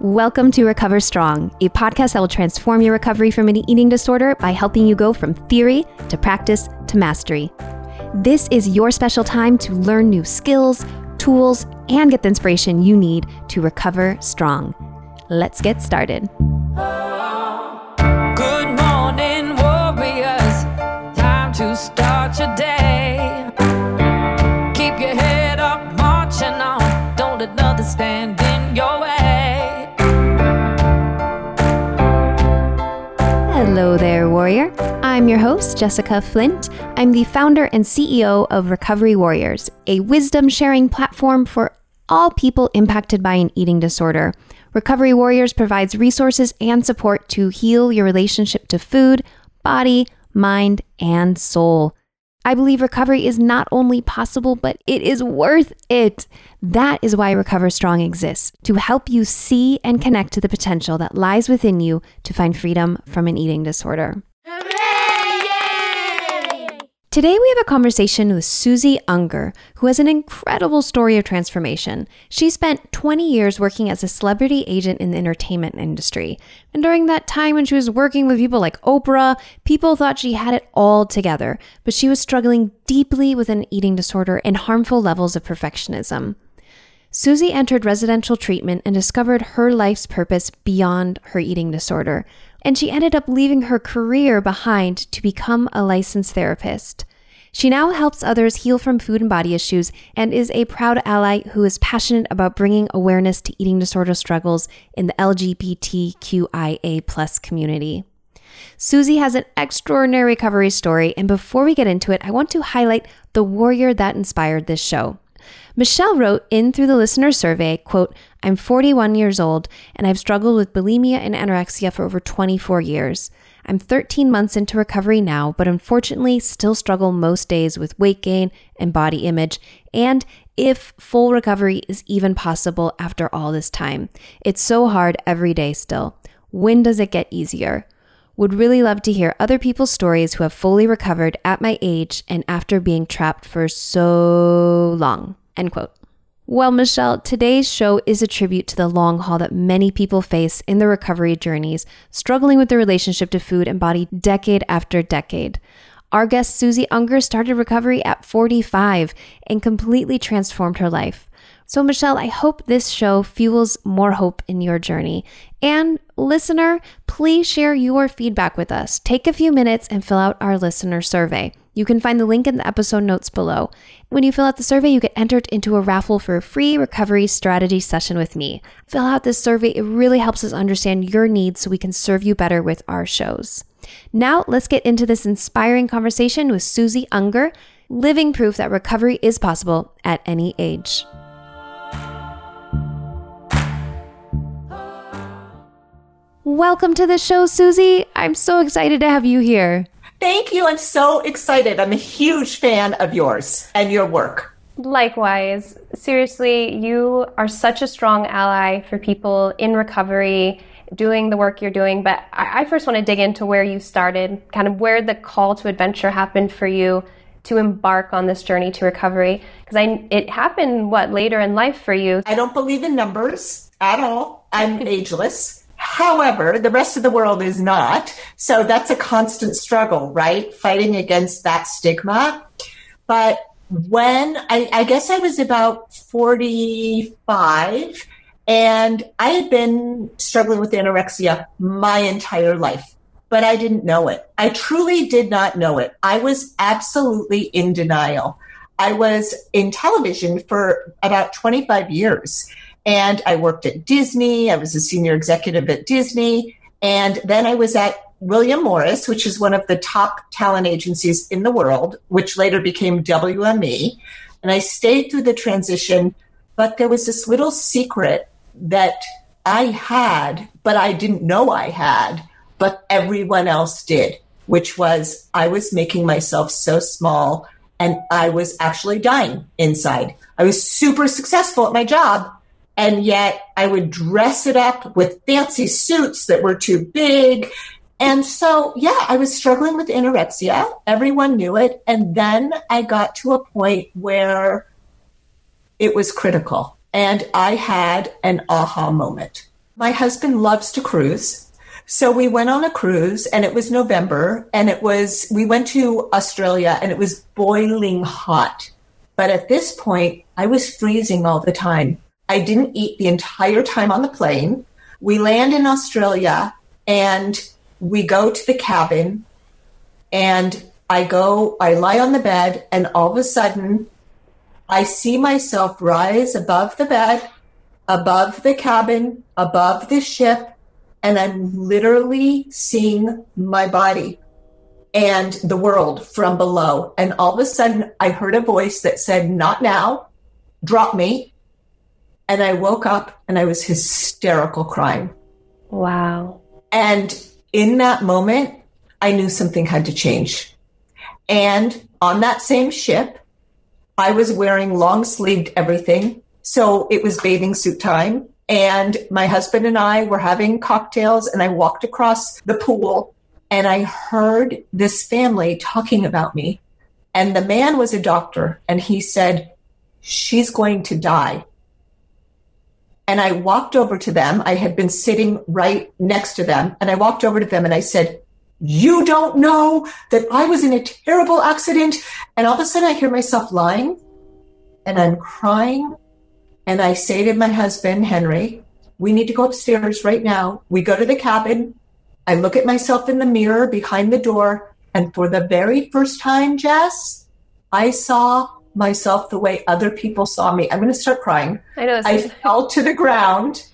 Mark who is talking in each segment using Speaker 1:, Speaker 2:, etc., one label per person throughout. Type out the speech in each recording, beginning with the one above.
Speaker 1: Welcome to Recover Strong, a podcast that will transform your recovery from an eating disorder by helping you go from theory to practice to mastery. This is your special time to learn new skills, tools, and get the inspiration you need to recover strong. Let's get started.
Speaker 2: Your
Speaker 1: host, Jessica Flint. I'm the founder and CEO of Recovery Warriors, a wisdom sharing platform for all people impacted by an eating disorder. Recovery Warriors provides resources and support to heal your relationship to food, body, mind, and soul. I believe recovery is not only possible, but it is worth it. That is why Recover Strong exists to help you see and connect to the potential that lies within you to find freedom from an eating disorder. Today, we have a conversation with Suzy Unger, who has an incredible story of transformation. She spent 20 years working as a celebrity agent in the entertainment industry. And during that time, when she was working with people like Oprah, people thought she had it all together, but she was struggling deeply with an eating disorder and harmful levels of perfectionism. Suzy entered residential treatment and discovered her life's purpose beyond her eating disorder. And she ended up leaving her career behind to become a licensed therapist. She now helps others heal from food and body issues and is a proud ally who is passionate about bringing awareness to eating disorder struggles in the LGBTQIA community. Suzy has an extraordinary recovery story, and before we get into it, I want to highlight the warrior that inspired this show. Michelle wrote in through the listener survey, quote, I'm 41 years old and I've struggled with bulimia and anorexia for over 24 years. I'm 13 months into recovery now, but unfortunately still struggle most days with weight gain and body image, and if full recovery is even possible after all this time. It's so hard every day still. When does it get easier? Would really love to hear other people's stories who have fully recovered at my age and after being trapped for so long. End quote. Well, Michelle, today's show is a tribute to the long haul that many people face in their recovery journeys, struggling with their relationship to food and body decade after decade. Our guest, Suzy Unger, started recovery at 45 and completely transformed her life. So, Michelle, I hope this show fuels more hope in your journey. And, listener, please share your feedback with us. Take a few minutes and fill out our listener survey. You can find the link in the episode notes below. When you fill out the survey, you get entered into a raffle for a free recovery strategy session with me. Fill out this survey, it really helps us understand your needs so we can serve you better with our shows. Now, let's get into this inspiring conversation with Suzy Unger, living proof that recovery is possible at any age. Welcome to the show, Suzy. I'm so excited to have you here.
Speaker 3: Thank you. I'm so excited. I'm a huge fan of yours and your work.
Speaker 4: Likewise. Seriously, you are such a strong ally for people in recovery doing the work you're doing. But I, first want to dig into where you started, kind of where the call to adventure happened for you to embark on this journey to recovery. Because I, it happened what later in life for you.
Speaker 3: I don't believe in numbers at all. I'm ageless. However, the rest of the world is not. So that's a constant struggle, right? Fighting against that stigma. But when I, I guess I was about 45 and I had been struggling with anorexia my entire life, but I didn't know it. I truly did not know it. I was absolutely in denial. I was in television for about 25 years and I worked at Disney. I was a senior executive at Disney. And then I was at William Morris, which is one of the top talent agencies in the world, which later became WME. And I stayed through the transition, but there was this little secret that I had, but I didn't know I had, but everyone else did, which was I was making myself so small and I was actually dying inside. I was super successful at my job, and yet I would dress it up with fancy suits that were too big. And so, yeah, I was struggling with anorexia. Everyone knew it. And then I got to a point where it was critical. And I had an aha moment. My husband loves to cruise. So we went on a cruise and it was November and it was, we went to Australia and it was boiling hot. But at this point, I was freezing all the time. I didn't eat the entire time on the plane. We land in Australia and we go to the cabin and I go, I lie on the bed and all of a sudden I see myself rise above the bed, above the cabin, above the ship, and I'm literally seeing my body and the world from below. And all of a sudden, I heard a voice that said, Not now, drop me. And I woke up and I was hysterical crying.
Speaker 4: Wow.
Speaker 3: And in that moment, I knew something had to change. And on that same ship, I was wearing long sleeved everything. So it was bathing suit time. And my husband and I were having cocktails, and I walked across the pool and I heard this family talking about me. And the man was a doctor, and he said, She's going to die. And I walked over to them. I had been sitting right next to them. And I walked over to them and I said, You don't know that I was in a terrible accident. And all of a sudden I hear myself lying and I'm crying. And I say to my husband, Henry, we need to go upstairs right now. We go to the cabin. I look at myself in the mirror behind the door. And for the very first time, Jess, I saw myself the way other people saw me. I'm going to start crying.
Speaker 4: I know.
Speaker 3: I fell to the ground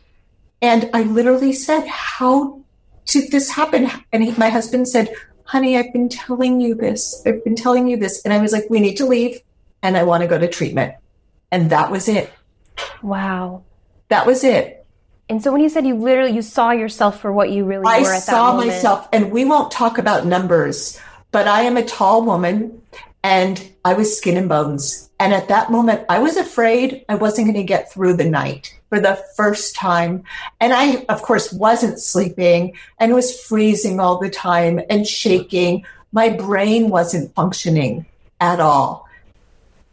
Speaker 3: and I literally said, How did this happen? And he, my husband said, Honey, I've been telling you this. I've been telling you this. And I was like, We need to leave and I want to go to treatment. And that was it.
Speaker 4: wow.
Speaker 3: That was it.
Speaker 4: And so when you said you literally you saw yourself for what you really
Speaker 3: I
Speaker 4: were at that
Speaker 3: saw
Speaker 4: moment.
Speaker 3: myself, and we won't talk about numbers, but I am a tall woman and I was skin and bones. And at that moment, I was afraid I wasn't going to get through the night for the first time. And I, of course, wasn't sleeping and was freezing all the time and shaking. My brain wasn't functioning at all.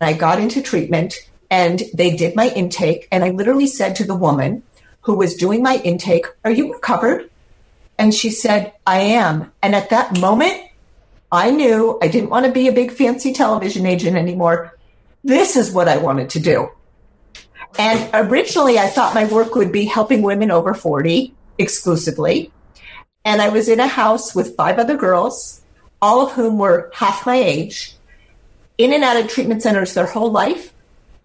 Speaker 3: I got into treatment and they did my intake. And I literally said to the woman who was doing my intake, Are you recovered? And she said, I am. And at that moment, I knew I didn't want to be a big fancy television agent anymore. This is what I wanted to do. And originally, I thought my work would be helping women over 40 exclusively. And I was in a house with five other girls, all of whom were half my age, in and out of treatment centers their whole life.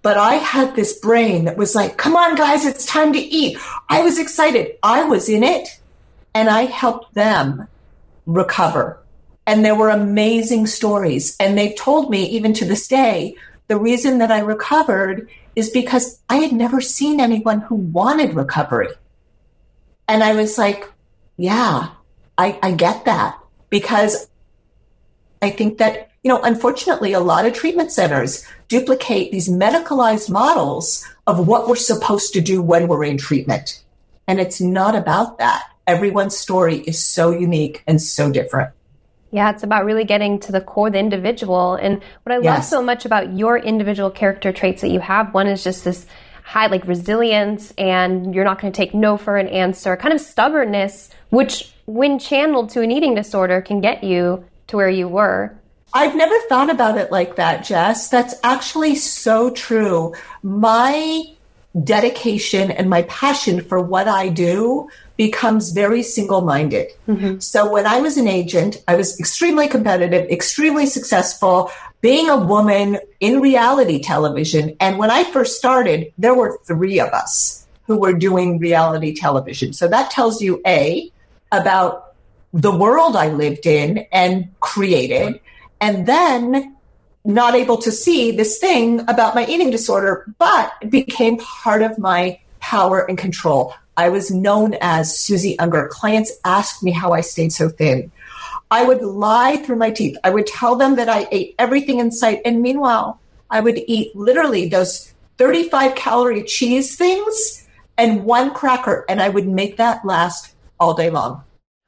Speaker 3: But I had this brain that was like, come on, guys, it's time to eat. I was excited. I was in it and I helped them recover. And there were amazing stories. And they've told me, even to this day, the reason that I recovered is because I had never seen anyone who wanted recovery. And I was like, yeah, I, I get that because I think that, you know, unfortunately, a lot of treatment centers duplicate these medicalized models of what we're supposed to do when we're in treatment. And it's not about that. Everyone's story is so unique and so different.
Speaker 4: Yeah, it's about really getting to the core, of the individual. And what I love so much about your individual character traits that you have, one is just this high like resilience and you're not going to take no for an answer, kind of stubbornness, which when channeled to an eating disorder can get you to where you were.
Speaker 3: I've never thought about it like that, Jess. That's actually so true. My dedication and my passion for what I do becomes very single minded. Mm-hmm. So when I was an agent, I was extremely competitive, extremely successful, being a woman in reality television. And when I first started, there were three of us who were doing reality television. So that tells you A, about the world I lived in and created, and then not able to see this thing about my eating disorder, but it became part of my power and control. I was known as Suzy Unger. Clients asked me how I stayed so thin. I would lie through my teeth. I would tell them that I ate everything in sight. And meanwhile, I would eat literally those 35 calorie cheese things and one cracker, and I would make that last all day long.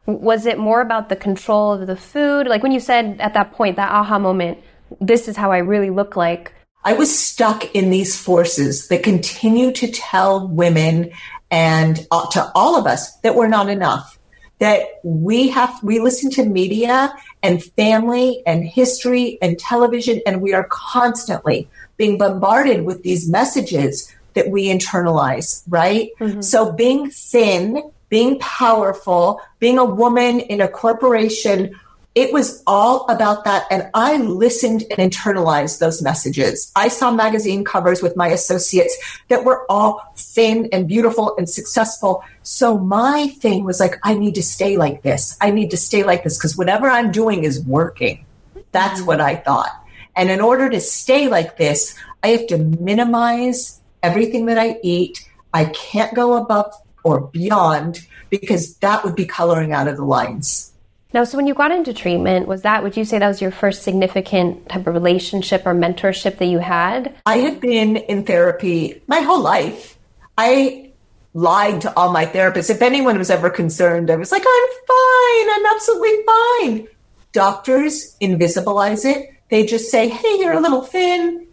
Speaker 4: Was it more about the control of the food? Like when you said at that point, that aha moment, this is how I really look like.
Speaker 3: I was stuck in these forces that continue to tell women and uh, to all of us that we're not enough. That we have, we listen to media and family and history and television, and we are constantly being bombarded with these messages that we internalize, right? Mm-hmm. So being thin, being powerful, being a woman in a corporation it was all about that. And I listened and internalized those messages. I saw magazine covers with my associates that were all thin and beautiful and successful. So my thing was like, I need to stay like this. I need to stay like this because whatever I'm doing is working. That's what I thought. And in order to stay like this, I have to minimize everything that I eat. I can't go above or beyond because that would be coloring out of the lines.
Speaker 4: Now, so when you got into treatment, was that, would you say that was your first significant type of relationship or mentorship that you had?
Speaker 3: I had been in therapy my whole life. I lied to all my therapists. If anyone was ever concerned, I was like, I'm fine. I'm absolutely fine. Doctors invisibilize it. They just say, hey, you're a little thin.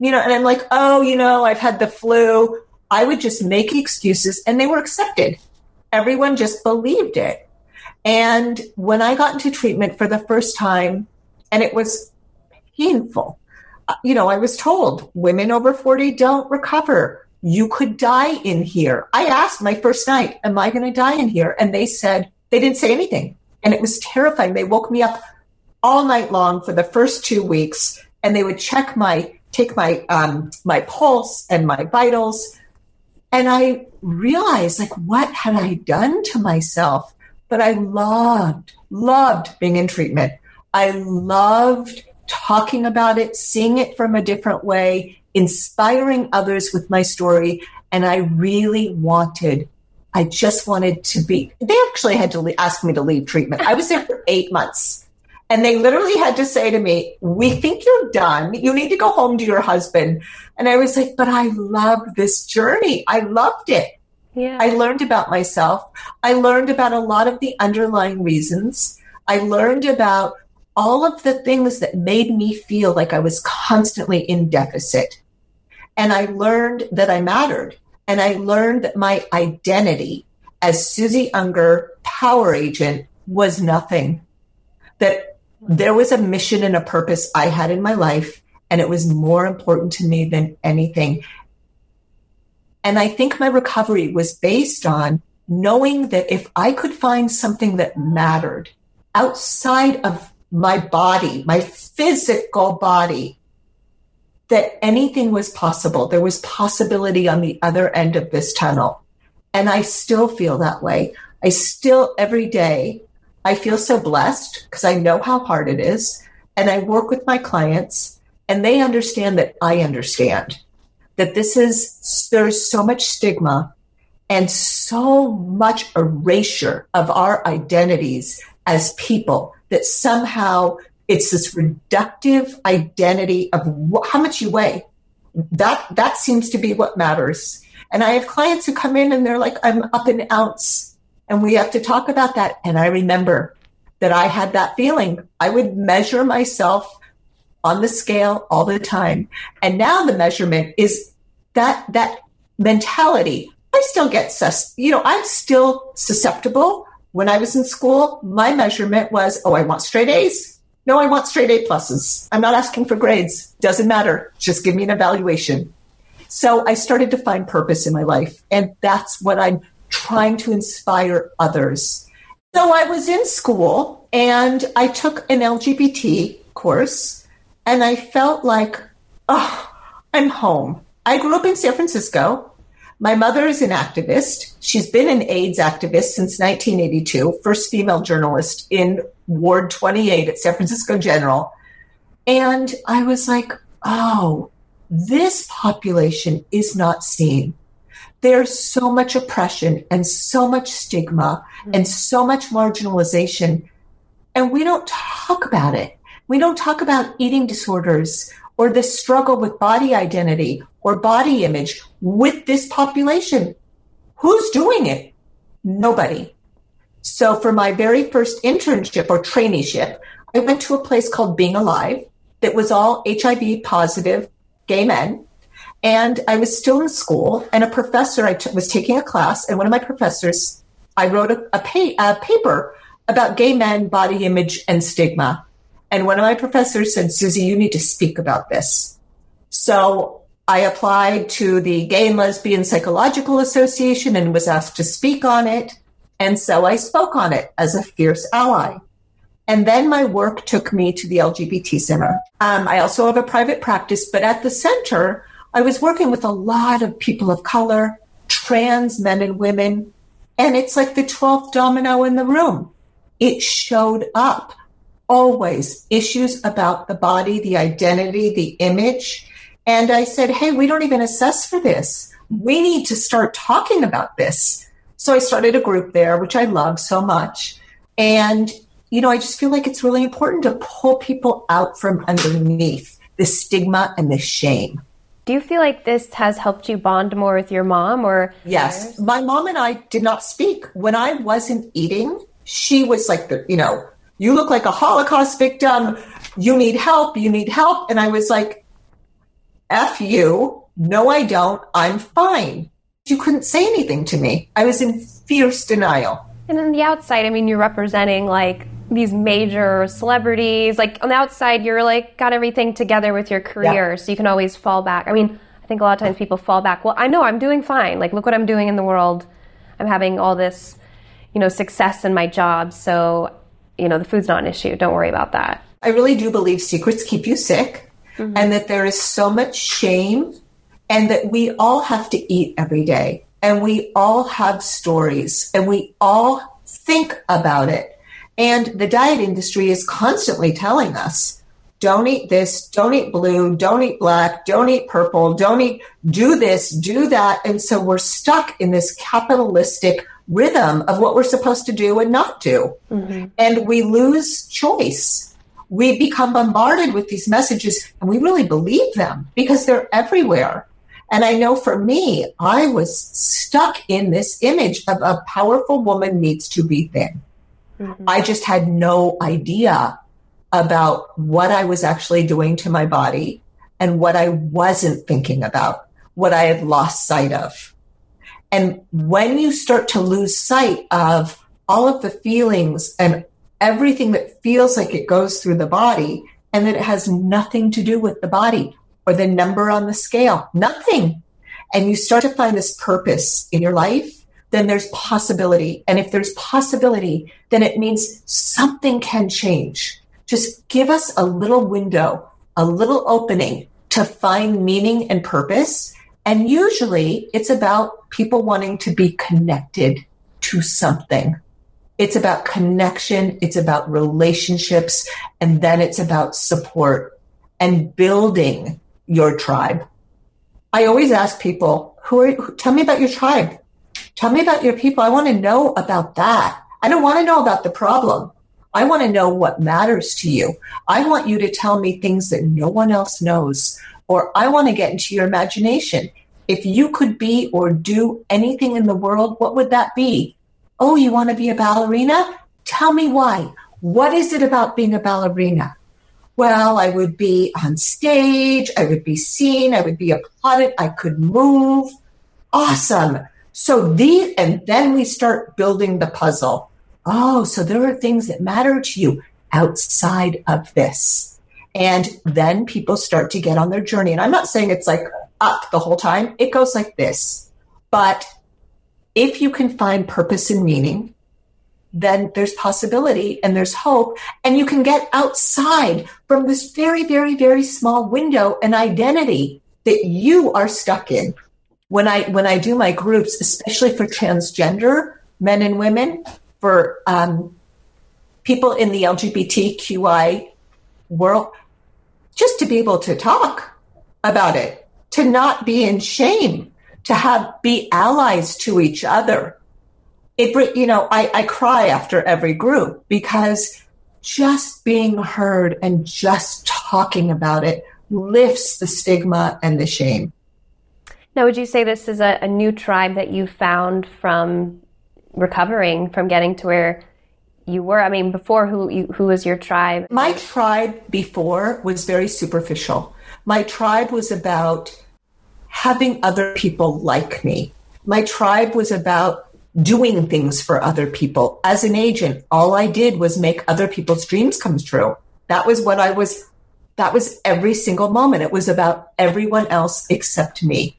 Speaker 3: You know, and I'm like, oh, you know, I've had the flu. I would just make excuses and they were accepted. Everyone just believed it. And when I got into treatment for the first time, and it was painful, uh, you know, I was told women over 40 don't recover. You could die in here. I asked my first night, Am I going to die in here? And they said, they didn't say anything. And it was terrifying. They woke me up all night long for the first two weeks, and they would check my, take my, um, my pulse and my vitals. And I realized, like, what had I done to myself? But I loved, loved being in treatment. I loved talking about it, seeing it from a different way, inspiring others with my story. And I really wanted, I just wanted to be, they actually had to ask me to leave treatment. I was there for eight months. And they literally had to say to me, We think you're done. You need to go home to your husband. And I was like, But I love this journey. I loved it. Yeah. I learned about myself. I learned about a lot of the underlying reasons. I learned about all of the things that made me feel like I was constantly in deficit. And I learned that I mattered. And I learned that my identity as Suzy Unger, power agent, was nothing. That there was a mission and a purpose I had in my life, and it was more important to me than anything. And I think my recovery was based on knowing that if I could find something that mattered outside of my body, my physical body, that anything was possible. There was possibility on the other end of this tunnel. And I still feel that way. I still, every day, I feel so blessed because I know how hard it is. And I work with my clients and they understand that I understand that this is, there's so much stigma and so much erasure of our identities as people that somehow it's this reductive identity of wh- how much you weigh. That, that seems to be what matters. And I have clients who come in and they're like, I'm up an ounce. And we have to talk about that. And I remember that I had that feeling. I would measure myself on the scale all the time. And now the measurement is that that mentality. I still get sus you know, I'm still susceptible. When I was in school, my measurement was, oh, I want straight A's. No, I want straight A pluses. I'm not asking for grades. Doesn't matter. Just give me an evaluation. So I started to find purpose in my life. And that's what I'm trying to inspire others. So I was in school and I took an LGBT course and I felt like, oh, I'm home. I grew up in San Francisco. My mother is an activist. She's been an AIDS activist since 1982, first female journalist in Ward 28 at San Francisco General. And I was like, oh, this population is not seen. There's so much oppression and so much stigma mm-hmm. and so much marginalization. And we don't talk about it. We don't talk about eating disorders or the struggle with body identity or body image with this population. Who's doing it? Nobody. So for my very first internship or traineeship, I went to a place called Being Alive that was all HIV positive gay men. And I was still in school, and a professor, I t- was taking a class, and one of my professors, I wrote a, a, a paper about gay men, body image, and stigma. And one of my professors said, Suzy, you need to speak about this. So I applied to the Gay and Lesbian Psychological Association and was asked to speak on it. And so I spoke on it as a fierce ally. And then my work took me to the LGBT Center. Um, I also have a private practice, but at the center, I was working with a lot of people of color, trans men and women. And it's like the 12th domino in the room. It showed up always issues about the body, the identity, the image. And I said, Hey, we don't even assess for this. We need to start talking about this. So I started a group there, which I love so much. And, you know, I just feel like it's really important to pull people out from underneath the stigma and the shame.
Speaker 4: Do you feel like this has helped you bond more with your mom or?
Speaker 3: Yes. My mom and I did not speak. When I wasn't eating, she was like the, you know, you look like a Holocaust victim. You need help. You need help. And I was like, F you. No, I don't. I'm fine. You couldn't say anything to me. I was in fierce denial.
Speaker 4: And on the outside, I mean, you're representing like these major celebrities. Like on the outside, you're like got everything together with your career, yeah. so you can always fall back. I mean, I think a lot of times people fall back. Well, I know I'm doing fine. Like, look what I'm doing in the world. I'm having all this, you know, success in my job. So you know, the food's not an issue. Don't worry about that.
Speaker 3: I really do believe secrets keep you sick mm-hmm. and that there is so much shame and that we all have to eat every day and we all have stories and we all think about it. And the diet industry is constantly telling us don't eat this, don't eat blue, don't eat black, don't eat purple, don't eat, do this, do that. And so we're stuck in this capitalistic rhythm of what we're supposed to do and not do. Mm-hmm. And we lose choice. We become bombarded with these messages and we really believe them because they're everywhere. And I know for me, I was stuck in this image of a powerful woman needs to be thin. Mm-hmm. I just had no idea about what I was actually doing to my body and what I wasn't thinking about, what I had lost sight of. And when you start to lose sight of all of the feelings and everything that feels like it goes through the body and that it has nothing to do with the body or the number on the scale, nothing. And you start to find this purpose in your life, then there's possibility. And if there's possibility, then it means something can change. Just give us a little window, a little opening to find meaning and purpose and usually it's about people wanting to be connected to something. It's about connection. It's about relationships. And then it's about support and building your tribe. I always ask people, who are, tell me about your tribe. Tell me about your people. I want to know about that. I don't want to know about the problem. I want to know what matters to you. I want you to tell me things that no one else knows or I want to get into your imagination. If you could be or do anything in the world, what would that be? Oh, you want to be a ballerina? Tell me why. What is it about being a ballerina? Well, I would be on stage, I would be seen, I would be applauded, I could move. Awesome. So these, and then we start building the puzzle. Oh, so there are things that matter to you outside of this. And then people start to get on their journey. And I'm not saying it's like up the whole time, it goes like this. But if you can find purpose and meaning, then there's possibility and there's hope. And you can get outside from this very, very, very small window and identity that you are stuck in. When I when I do my groups, especially for transgender men and women, for um, people in the LGBTQI world, just to be able to talk about it, to not be in shame, to have be allies to each other. It, you know, I, I cry after every group because just being heard and just talking about it lifts the stigma and the shame.
Speaker 4: Now, would you say this is a, a new tribe that you found from recovering from getting to where you were? I mean, before who you, who was your tribe?
Speaker 3: My tribe before was very superficial. My tribe was about having other people like me. My tribe was about doing things for other people. As an agent, all I did was make other people's dreams come true. That was what I was, that was every single moment. It was about everyone else except me.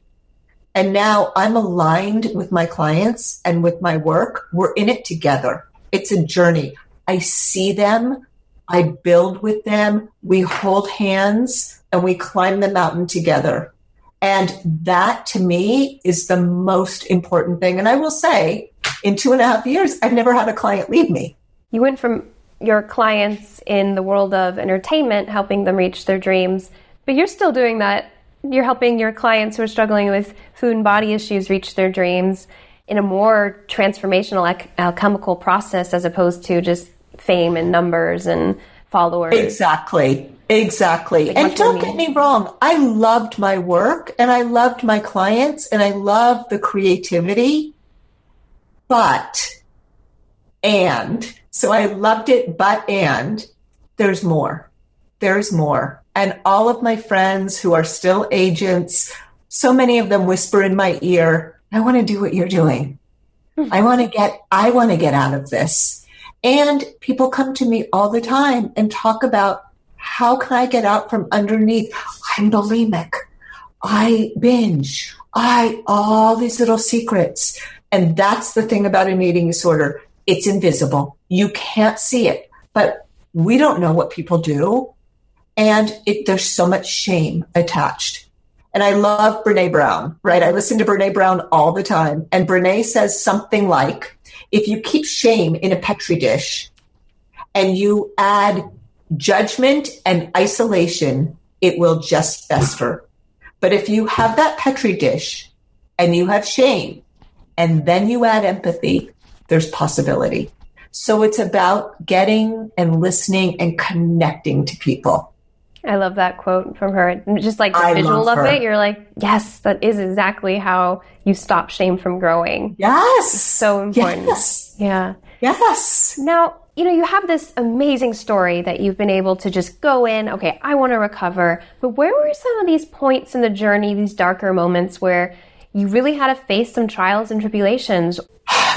Speaker 3: And now I'm aligned with my clients and with my work. We're in it together. It's a journey. I see them. I build with them. We hold hands and we climb the mountain together. And that to me is the most important thing. And I will say, in two and a half years, I've never had a client leave me.
Speaker 4: You went from your clients in the world of entertainment, helping them reach their dreams, but you're still doing that. You're helping your clients who are struggling with food and body issues reach their dreams in a more transformational alchemical process as opposed to just fame and numbers and followers.
Speaker 3: Exactly. Exactly. Like and don't get me wrong, I loved my work and I loved my clients and I loved the creativity. But, and, so I loved it, but, and there's more. There's more. And all of my friends who are still agents, so many of them whisper in my ear, I want to do what you're doing. I want to get, I want to get out of this. And people come to me all the time and talk about how can I get out from underneath? I'm bulimic. I binge. I, all these little secrets. And that's the thing about an eating disorder. It's invisible. You can't see it, but we don't know what people do. And it, there's so much shame attached. And I love Brene Brown, right? I listen to Brene Brown all the time. And Brene says something like, if you keep shame in a Petri dish and you add judgment and isolation, it will just fester. But if you have that Petri dish and you have shame and then you add empathy, there's possibility. So it's about getting and listening and connecting to people.
Speaker 4: I love that quote from her. Just like the I visual of her. it, you're like, yes, that is exactly how you stop shame from growing.
Speaker 3: Yes.
Speaker 4: It's so important.
Speaker 3: Yes.
Speaker 4: Yeah.
Speaker 3: Yes.
Speaker 4: Now, you know, you have this amazing story that you've been able to just go in, okay, I want to recover. But where were some of these points in the journey, these darker moments where you really had to face some trials and tribulations?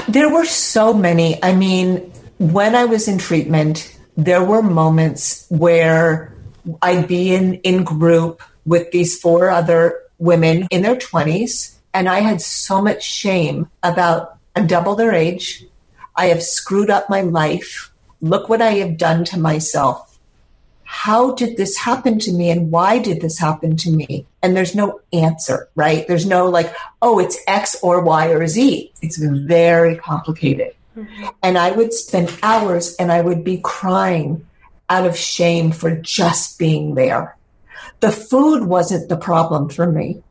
Speaker 3: There were so many. I mean, when I was in treatment, there were moments where I'd be in, in group with these four other women in their 20s, and I had so much shame about I'm double their age. I have screwed up my life. Look what I have done to myself. How did this happen to me and why did this happen to me? And there's no answer, right? There's no like, oh, it's X or Y or Z. It's very complicated. Mm-hmm. And I would spend hours and I would be crying out of shame for just being there. The food wasn't the problem for me.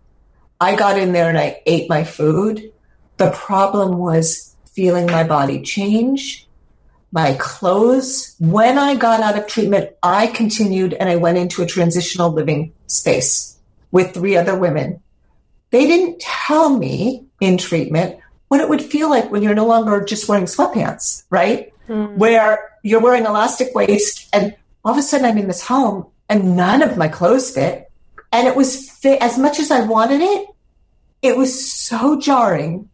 Speaker 3: I got in there and I ate my food. The problem was feeling my body change, my clothes. When I got out of treatment, I continued and I went into a transitional living space with three other women. They didn't tell me in treatment what it would feel like when you're no longer just wearing sweatpants, right? Mm. Where you're wearing elastic waist and all of a sudden I'm in this home and none of my clothes fit. And it was fit as much as I wanted it. It was so jarring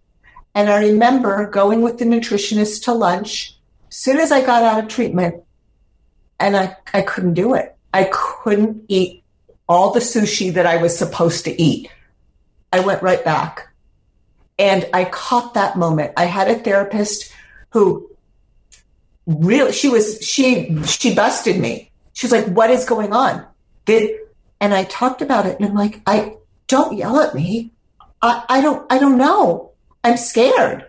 Speaker 3: and I remember going with the nutritionist to lunch soon as I got out of treatment, and I, I couldn't do it. I couldn't eat all the sushi that I was supposed to eat. I went right back. And I caught that moment. I had a therapist who really she was she she busted me. She was like, "What is going on?" And I talked about it, and I'm like, "I don't yell at me. I, I don't I don't know. I'm scared.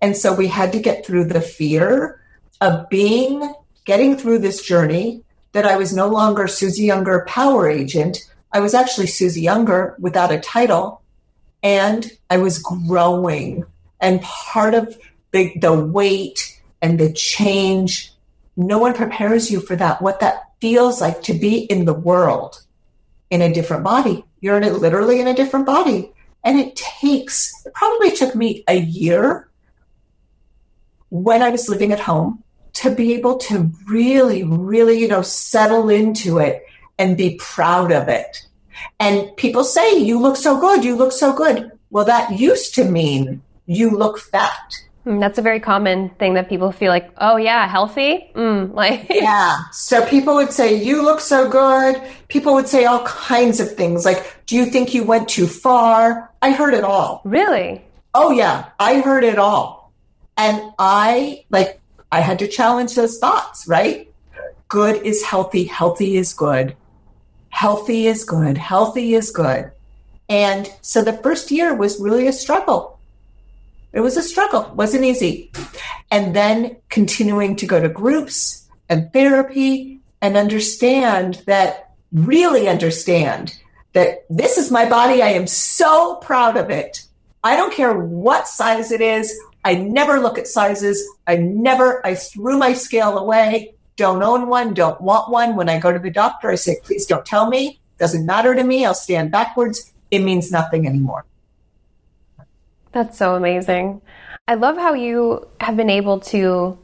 Speaker 3: And so we had to get through the fear of being, getting through this journey that I was no longer Suzy Unger power agent. I was actually Suzy Unger without a title. And I was growing. And part of the, the weight and the change, no one prepares you for that, what that feels like to be in the world in a different body. You're in a, literally in a different body. And it takes, it probably took me a year when I was living at home to be able to really, really, you know, settle into it and be proud of it. And people say, you look so good, you look so good. Well, that used to mean you look fat.
Speaker 4: Mm, That's a very common thing that people feel like, oh yeah, healthy. Mm, like
Speaker 3: Yeah. So people would say, you look so good. People would say all kinds of things like, do you think you went too far? I heard it all.
Speaker 4: really.
Speaker 3: Oh, yeah. I heard it all. And I, like, I had to challenge those thoughts, right? Good is healthy. Healthy is good. Healthy is good. Healthy is good. And so the first year was really a struggle. It was a struggle. Wasn't easy. And then continuing to go to groups and therapy and understand that, really understand that this is my body. I am so proud of it. I don't care what size it is. I never look at sizes. I never, I threw my scale away. Don't own one, don't want one. When I go to the doctor, I say, please don't tell me. Doesn't matter to me. I'll stand backwards. It means nothing anymore.
Speaker 4: That's so amazing. I love how you have been able to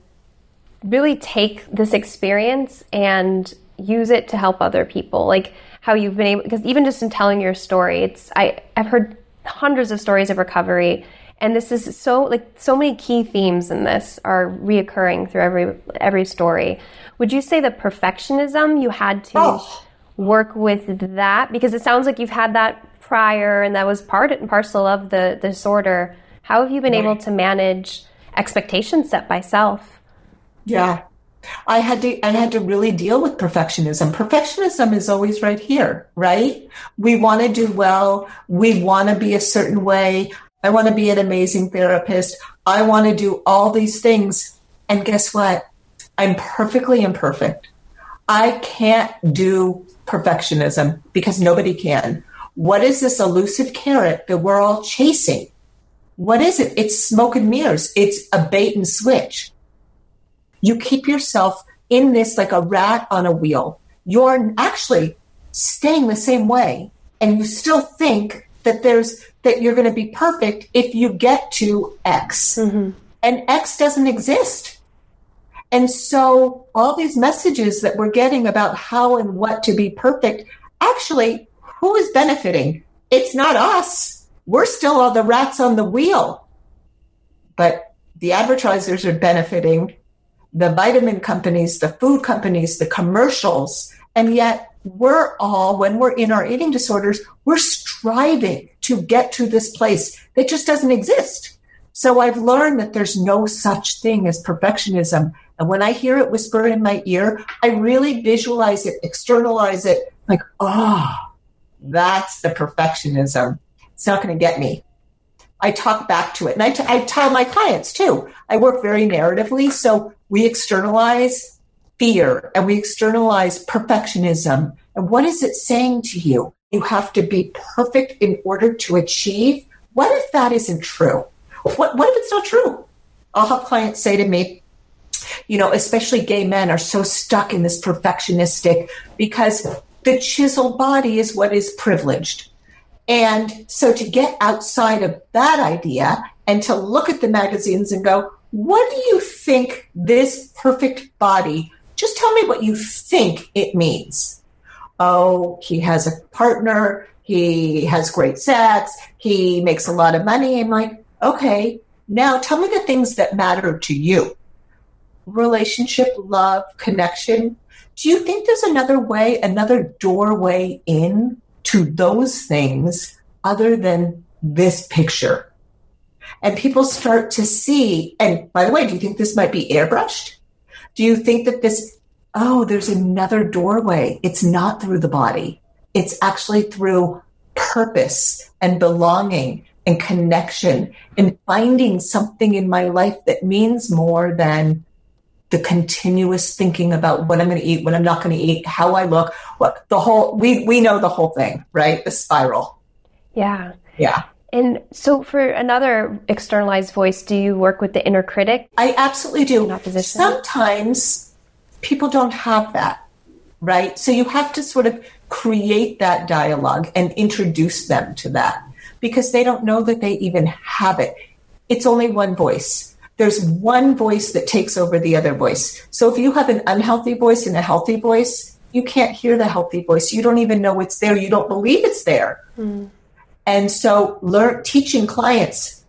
Speaker 4: really take this experience and use it to help other people. Like how you've been able because even just in telling your story, it's I I've heard hundreds of stories of recovery and this is so like so many key themes in this are reoccurring through every every story. Would you say the perfectionism you had to
Speaker 3: Oh.
Speaker 4: work with that because it sounds like you've had that prior and that was part and parcel of the, the disorder. How have you been able to manage expectations set by self?
Speaker 3: Yeah. I had to I had to really deal with perfectionism. Perfectionism is always right here, right? We want to do well, we want to be a certain way. I want to be an amazing therapist. I want to do all these things. And guess what? I'm perfectly imperfect. I can't do perfectionism because nobody can. What is this elusive carrot that we're all chasing? What is it? It's smoke and mirrors. It's a bait and switch you keep yourself in this like a rat on a wheel. You're actually staying the same way and you still think that there's that you're going to be perfect if you get to X. Mm-hmm. And X doesn't exist. And so all these messages that we're getting about how and what to be perfect, actually, who is benefiting? It's not us. We're still all the rats on the wheel. But the advertisers are benefiting the vitamin companies, the food companies, the commercials. And yet we're all, when we're in our eating disorders, we're striving to get to this place that just doesn't exist. So I've learned that there's no such thing as perfectionism. And when I hear it whisper in my ear, I really visualize it, externalize it, like, oh, that's the perfectionism. It's not going to get me. I talk back to it. And I, t- I tell my clients too. I work very narratively. So we externalize fear and we externalize perfectionism. And what is it saying to you? You have to be perfect in order to achieve. What if that isn't true? What, what if it's not true? I'll have clients say to me, you know, especially gay men are so stuck in this perfectionistic because the chiseled body is what is privileged. And so to get outside of that idea and to look at the magazines and go, what do you think this perfect body, just tell me what you think it means. Oh, he has a partner. He has great sex. He makes a lot of money. I'm like, okay, now tell me the things that matter to you. Relationship, love, connection. Do you think there's another way, another doorway in to those things other than this picture? And people start to see, and by the way, do you think this might be airbrushed? Do you think that this, oh, there's another doorway? It's not through the body, it's actually through purpose and belonging and connection and finding something in my life that means more than the continuous thinking about what I'm going to eat, what I'm not going to eat, how I look, what the whole, we, we know the whole thing, right? The spiral.
Speaker 4: Yeah.
Speaker 3: Yeah.
Speaker 4: And so, for another externalized voice, do you work with the inner critic?
Speaker 3: I absolutely do. Sometimes people don't have that, right? So you have to sort of create that dialogue and introduce them to that because they don't know that they even have it. It's only one voice. There's one voice that takes over the other voice. So if you have an unhealthy voice and a healthy voice, you can't hear the healthy voice. You don't even know it's there. You don't believe it's there. Hmm. And so learn teaching clients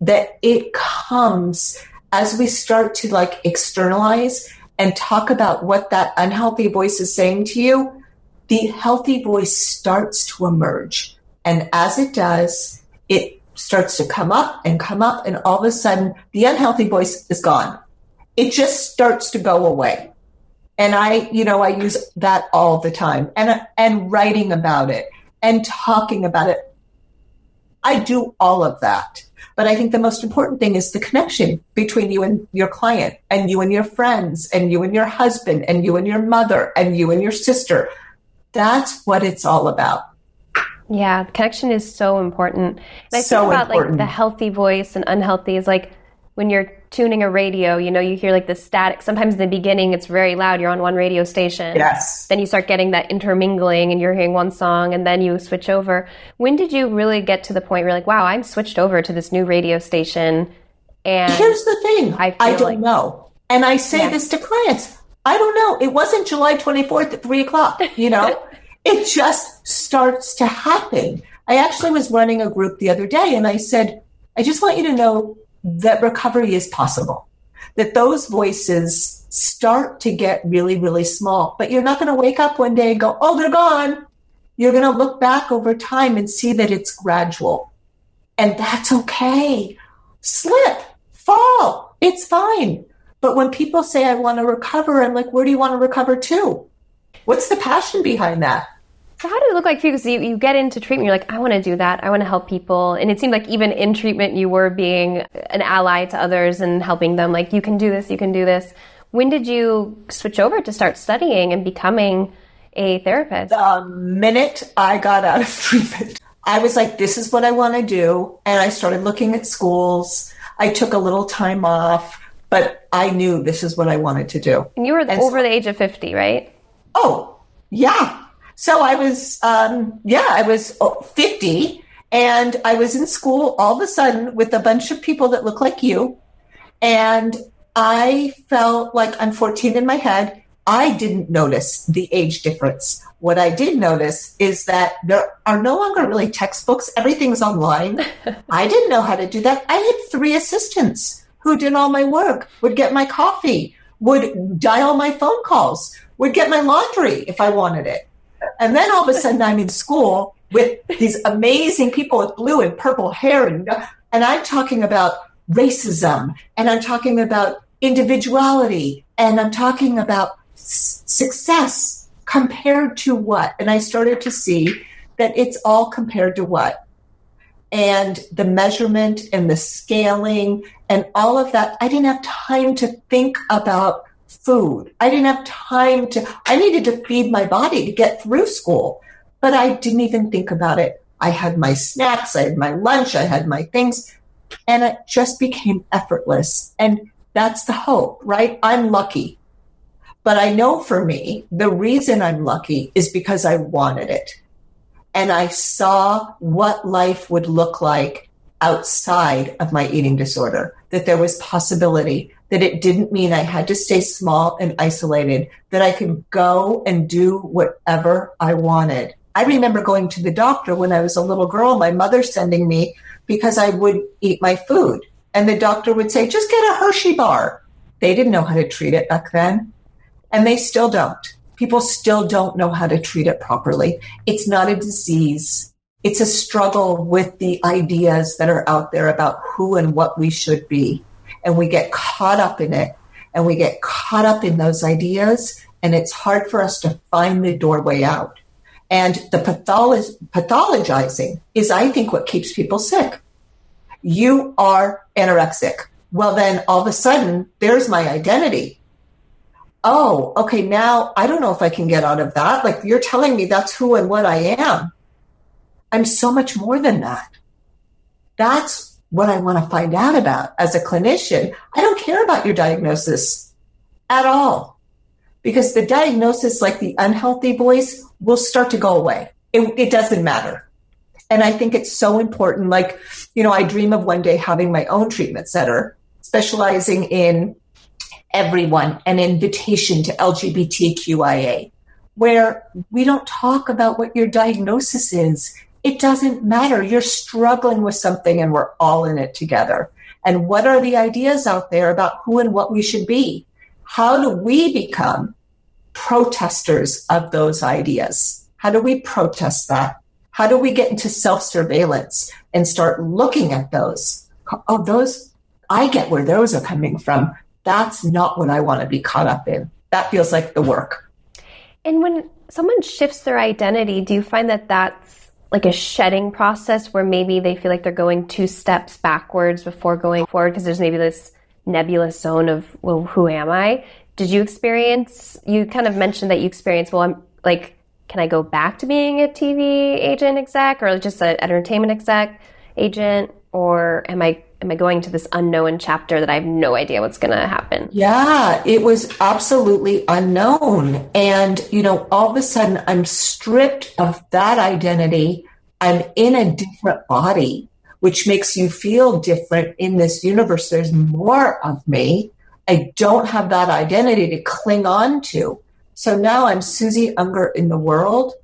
Speaker 3: that it comes as we start to like externalize and talk about what that unhealthy voice is saying to you, the healthy voice starts to emerge. And as it does, it starts to come up and come up, and all of a sudden, the unhealthy voice is gone. It just starts to go away. And I, you know, I use that all the time and, and writing about it and talking about it. I do all of that. But I think the most important thing is the connection between you and your client, and you and your friends, and you and your husband, and you and your mother, and you and your sister. That's what it's all about.
Speaker 4: Yeah, the connection is so important. And I
Speaker 3: So
Speaker 4: think about like
Speaker 3: important.
Speaker 4: the healthy voice and unhealthy is like when you're tuning a radio, you know, you hear like the static. Sometimes in the beginning it's very loud. You're on one radio station.
Speaker 3: Yes.
Speaker 4: Then you start getting that intermingling and you're hearing one song and then you switch over. When did you really get to the point where you're like, wow, I'm switched over to this new radio station and
Speaker 3: Here's the thing
Speaker 4: I
Speaker 3: I, don't
Speaker 4: like-
Speaker 3: know. And I say
Speaker 4: Yeah.
Speaker 3: this to clients I don't know. It wasn't July 24th at three o'clock, you know? it just starts to happen. I actually was running a group the other day and I said, I just want you to know that recovery is possible, that those voices start to get really, really small, but you're not going to wake up one day and go, oh, they're gone. You're going to look back over time and see that it's gradual. And that's okay. Slip, fall, it's fine. But when people say, I want to recover, I'm like, where do you want to recover to? What's the passion behind that?
Speaker 4: So how did it look like for you? Because you, you get into treatment, you're like, I want to do that. I want to help people. And it seemed like even in treatment, you were being an ally to others and helping them. Like, you can do this, you can do this. When did you switch over to start studying and becoming a therapist?
Speaker 3: The minute I got out of treatment, I was like, this is what I want to do. And I started looking at schools. I took a little time off, but I knew this is what I wanted to do.
Speaker 4: And you were
Speaker 3: And
Speaker 4: over the age of 50, right?
Speaker 3: Oh, yeah. So I was, um, yeah, I was oh, 50 and I was in school all of a sudden with a bunch of people that look like you. And I felt like I'm 14 in my head. I didn't notice the age difference. What I did notice is that there are no longer really textbooks. Everything's online. I didn't know how to do that. I had three assistants who did all my work, would get my coffee, would dial my phone calls, would get my laundry if I wanted it. And then all of a sudden I'm in school with these amazing people with blue and purple hair and and I'm talking about racism and I'm talking about individuality and I'm talking about s- success compared to what? And I started to see that it's all compared to what? And the measurement and the scaling and all of that. I didn't have time to think about food. I didn't have time to, I needed to feed my body to get through school, but I didn't even think about it. I had my snacks, I had my lunch, I had my things, and it just became effortless. And that's the hope, right? I'm lucky. But I know for me, the reason I'm lucky is because I wanted it. And I saw what life would look like outside of my eating disorder, that there was possibility, that it didn't mean I had to stay small and isolated, that I could go and do whatever I wanted. I remember going to the doctor when I was a little girl, my mother sending me because I would eat my food. And the doctor would say, just get a Hershey bar. They didn't know how to treat it back then. And they still don't. People still don't know how to treat it properly. It's not a disease. It's a struggle with the ideas that are out there about who and what we should be. And we get caught up in it and we get caught up in those ideas. And it's hard for us to find the doorway out. And the patholo- pathologizing is, I think, what keeps people sick. You are anorexic. Well, then all of a sudden, there's my identity. Oh, okay, now I don't know if I can get out of that. Like you're telling me that's who and what I am. I'm so much more than that. That's what I want to find out about as a clinician. I don't care about your diagnosis at all because the diagnosis, like the unhealthy voice, will start to go away. It, it doesn't matter. And I think it's so important. Like, you know, I dream of one day having my own treatment center, specializing in everyone, an invitation to LGBTQIA, where we don't talk about what your diagnosis is. It doesn't matter. You're struggling with something and we're all in it together. And what are the ideas out there about who and what we should be? How do we become protesters of those ideas? How do we protest that? How do we get into self surveillance and start looking at those? Oh, those, I get where those are coming from. That's not what I want to be caught up in. That feels like the work.
Speaker 4: And when someone shifts their identity, do you find that that's like a shedding process where maybe they feel like they're going two steps backwards before going forward because there's maybe this nebulous zone of, well, who am I? Did you experience, you kind of mentioned that you experienced, well, I'm like, can I go back to being a TV agent exec or just an entertainment exec agent? Or am I am I going to this unknown chapter that I have no idea what's going to happen?
Speaker 3: Yeah, it was absolutely unknown. And, you know, all of a sudden I'm stripped of that identity. I'm in a different body, which makes you feel different in this universe. There's more of me. I don't have that identity to cling on to. So now I'm Suzy Unger in the world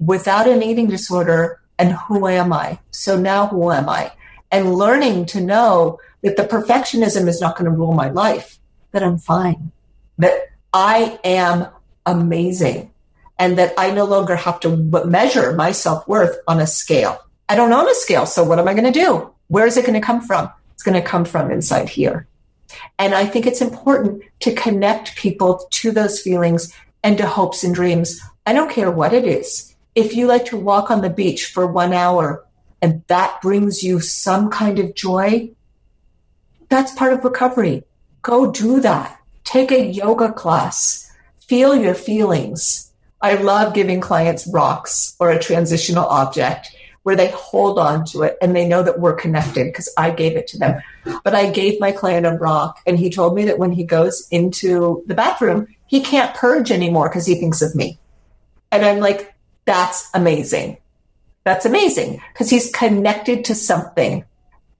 Speaker 3: without an eating disorder. And who am I? So now who am I? And learning to know that the perfectionism is not going to rule my life, that I'm fine, that I am amazing, and that I no longer have to measure my self worth on a scale. I don't own a scale, so what am I going to do? Where is it going to come from? It's going to come from inside here. And I think it's important to connect people to those feelings and to hopes and dreams. I don't care what it is. If you like to walk on the beach for one hour and that brings you some kind of joy, that's part of recovery. Go do that. Take a yoga class. Feel your feelings. I love giving clients rocks or a transitional object where they hold on to it and they know that we're connected because I gave it to them. But I gave my client a rock and he told me that when he goes into the bathroom, he can't purge anymore because he thinks of me. And I'm like, that's amazing. That's amazing because he's connected to something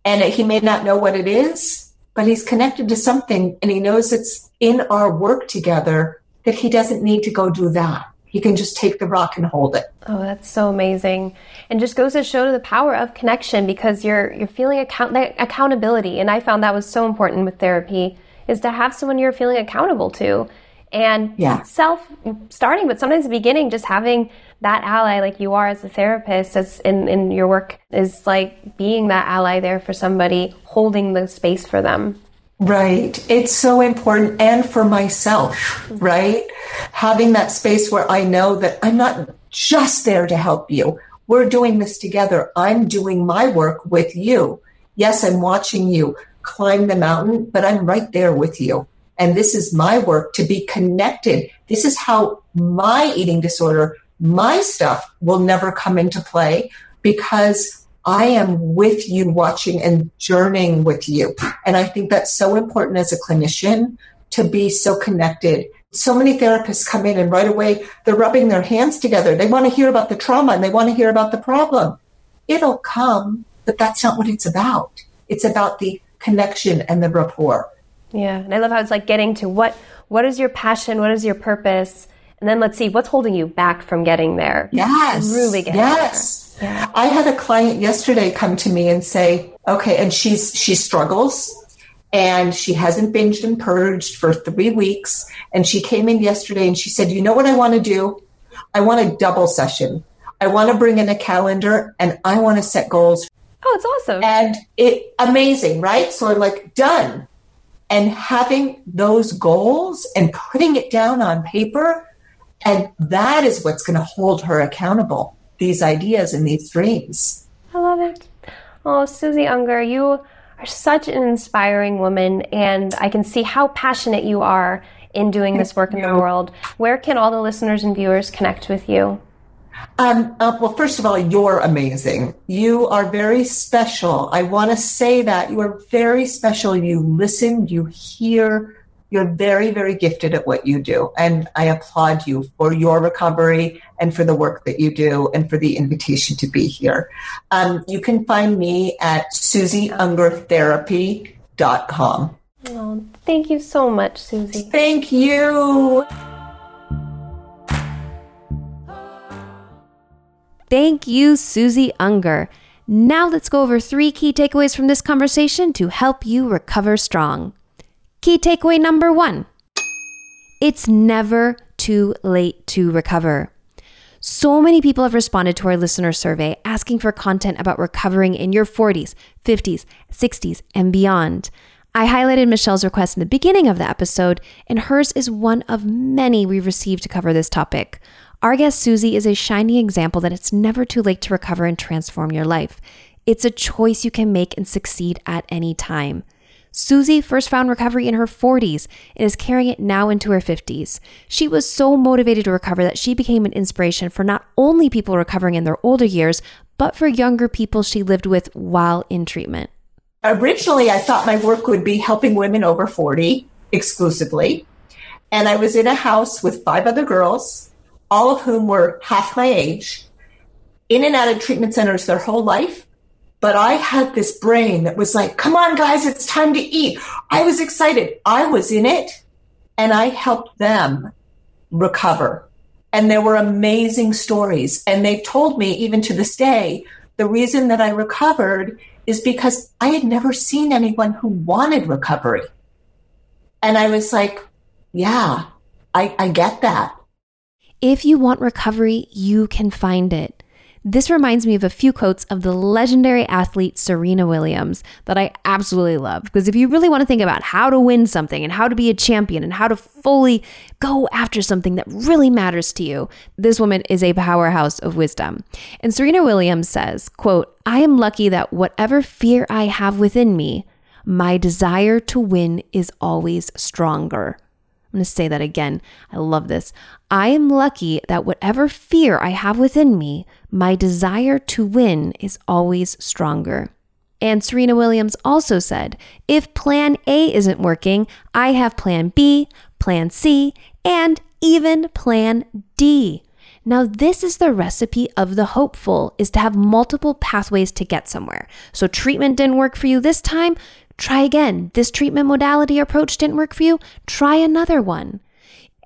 Speaker 3: and he may not know what it is, but he's connected to something and he knows it's in our work together that he doesn't need to go do that. He can just take the rock and hold it.
Speaker 4: Oh, that's so amazing. And just goes to show the power of connection because you're you're feeling account accountability and I found that was so important with therapy is to have someone you're feeling accountable to. And yeah. self starting, but sometimes the beginning, just having that ally like you are as a therapist as in, in your work is like being that ally there for somebody, holding the space for them.
Speaker 3: Right. It's so important. And for myself, right? Having that space where I know that I'm not just there to help you. We're doing this together. I'm doing my work with you. Yes, I'm watching you climb the mountain, but I'm right there with you. And this is my work to be connected. This is how my eating disorder, my stuff will never come into play because I am with you watching and journeying with you. And I think that's so important as a clinician to be so connected. So many therapists come in and right away they're rubbing their hands together. They want to hear about the trauma and they want to hear about the problem. It'll come, but that's not what it's about. It's about the connection and the rapport.
Speaker 4: Yeah, and I love how it's like getting to what what is your passion, what is your purpose, and then let's see what's holding you back from getting there.
Speaker 3: Yes,
Speaker 4: really getting
Speaker 3: yes. there. Yeah. I had a client yesterday come to me and say, "Okay," and she's she struggles and she hasn't binged and purged for three weeks. And she came in yesterday and she said, "You know what I want to do? I want a double session. I want to bring in a calendar and I want to set goals."
Speaker 4: Oh, it's awesome.
Speaker 3: And it amazing, right? So I'm like, done and having those goals and putting it down on paper. And that is what's going to hold her accountable, these ideas and these dreams.
Speaker 4: I love it. Oh, Suzy Unger, you are such an inspiring woman, and I can see how passionate you are in doing this work in the world. Where can all the listeners and viewers connect with you?
Speaker 3: Um, uh, well, first of all, you're amazing. You are very special. I want to say that you are very special. You listen, you hear. You're very, very gifted at what you do. And I applaud you for your recovery and for the work that you do and for the invitation to be here. Um, you can find me at suzyungertherapy.com.
Speaker 4: Oh, thank you so much, Suzy.
Speaker 3: Thank you.
Speaker 1: Thank you, Suzy Unger. Now let's go over three key takeaways from this conversation to help you recover strong. Key takeaway number one it's never too late to recover. So many people have responded to our listener survey asking for content about recovering in your 40s, 50s, 60s, and beyond. I highlighted Michelle's request in the beginning of the episode, and hers is one of many we received to cover this topic. Our guest Suzy is a shining example that it's never too late to recover and transform your life. It's a choice you can make and succeed at any time. Suzy first found recovery in her 40s and is carrying it now into her 50s. She was so motivated to recover that she became an inspiration for not only people recovering in their older years, but for younger people she lived with while in treatment.
Speaker 3: Originally, I thought my work would be helping women over 40 exclusively. And I was in a house with five other girls, all of whom were half my age, in and out of treatment centers their whole life but I had this brain that was like, come on, guys, it's time to eat. I was excited. I was in it and I helped them recover. And there were amazing stories. And they've told me, even to this day, the reason that I recovered is because I had never seen anyone who wanted recovery. And I was like, yeah, I, I get that.
Speaker 1: If you want recovery, you can find it. This reminds me of a few quotes of the legendary athlete Serena Williams that I absolutely love. Because if you really want to think about how to win something and how to be a champion and how to fully go after something that really matters to you, this woman is a powerhouse of wisdom. And Serena Williams says, quote, I am lucky that whatever fear I have within me, my desire to win is always stronger. I'm going to say that again. I love this. I am lucky that whatever fear I have within me, my desire to win is always stronger. And Serena Williams also said, if plan A isn't working, I have plan B, plan C, and even plan D. Now, this is the recipe of the hopeful is to have multiple pathways to get somewhere. So treatment didn't work for you this time, Try again. This treatment modality approach didn't work for you? Try another one.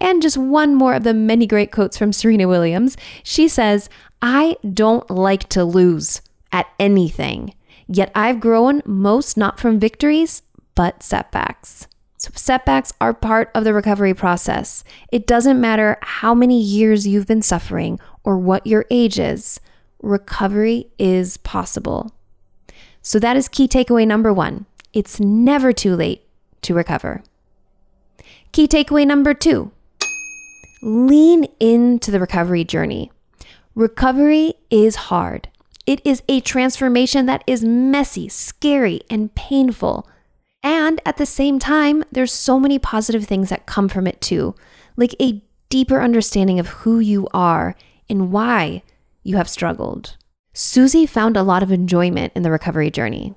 Speaker 1: And just one more of the many great quotes from Serena Williams. She says, I don't like to lose at anything, yet I've grown most not from victories, but setbacks. So, setbacks are part of the recovery process. It doesn't matter how many years you've been suffering or what your age is, recovery is possible. So, that is key takeaway number one it's never too late to recover. Key takeaway number two lean into the recovery journey. Recovery is hard. It is a transformation that is messy, scary, and painful. And at the same time, there's so many positive things that come from it too, like a deeper understanding of who you are and why you have struggled. Suzy found a lot of enjoyment in the recovery journey.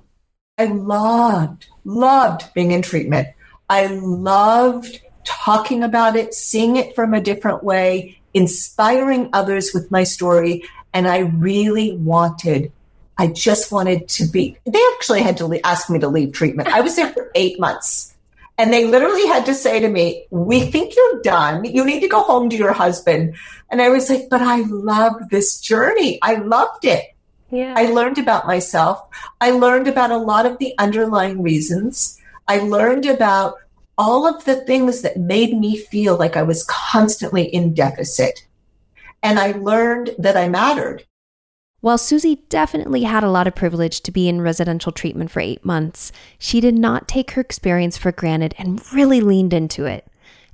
Speaker 3: I loved, loved being in treatment. I loved talking about it, seeing it from a different way, inspiring others with my story. And I really wanted, I just wanted to be, they actually had to ask me to leave treatment. I was there for eight months. And they literally had to say to me, We think you're done. You need to go home to your husband. And I was like, But I love this journey. I loved it. Yeah. I learned about myself. I learned about a lot of the underlying reasons. I learned about all of the things that made me feel like I was constantly in deficit. And I learned that I mattered.
Speaker 1: While Suzy definitely had a lot of privilege to be in residential treatment for eight months, she did not take her experience for granted and really leaned into it.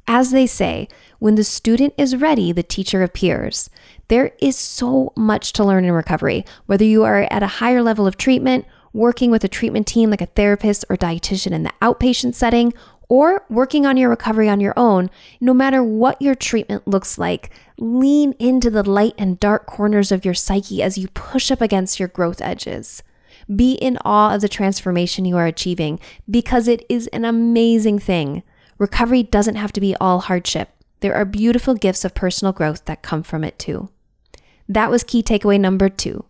Speaker 1: As they say, when the student is ready, the teacher appears. There is so much to learn in recovery, whether you are at a higher level of treatment, working with a treatment team like a therapist or dietitian in the outpatient setting, or working on your recovery on your own, no matter what your treatment looks like, lean into the light and dark corners of your psyche as you push up against your growth edges. Be in awe of the transformation you are achieving because it is an amazing thing. Recovery doesn't have to be all hardship. There are beautiful gifts of personal growth that come from it too. That was key takeaway number two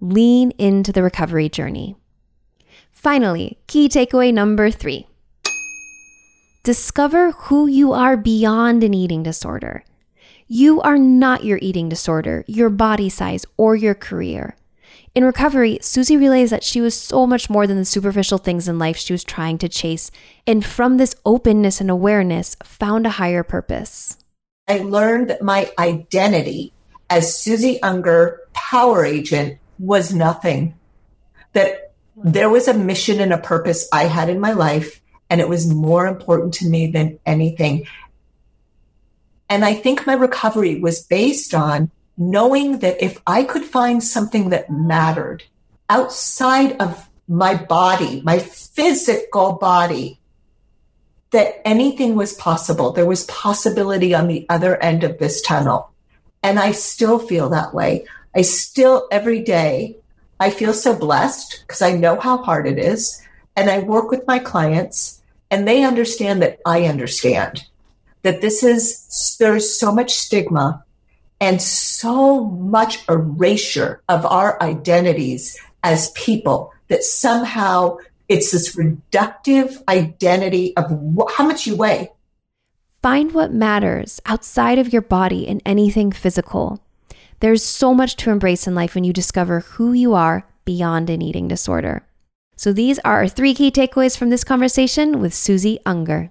Speaker 1: lean into the recovery journey. Finally, key takeaway number three discover who you are beyond an eating disorder. You are not your eating disorder, your body size, or your career. In recovery, Suzy realized that she was so much more than the superficial things in life she was trying to chase, and from this openness and awareness, found a higher purpose.
Speaker 3: I learned that my identity as Suzy Unger, power agent, was nothing. That there was a mission and a purpose I had in my life, and it was more important to me than anything. And I think my recovery was based on knowing that if I could find something that mattered outside of my body, my physical body, that anything was possible. There was possibility on the other end of this tunnel. And I still feel that way. I still, every day, I feel so blessed because I know how hard it is. And I work with my clients and they understand that I understand that this is, there's so much stigma and so much erasure of our identities as people that somehow it's this reductive identity of wh- how much you weigh.
Speaker 1: Find what matters outside of your body and anything physical. There's so much to embrace in life when you discover who you are beyond an eating disorder. So, these are our three key takeaways from this conversation with Suzy Unger.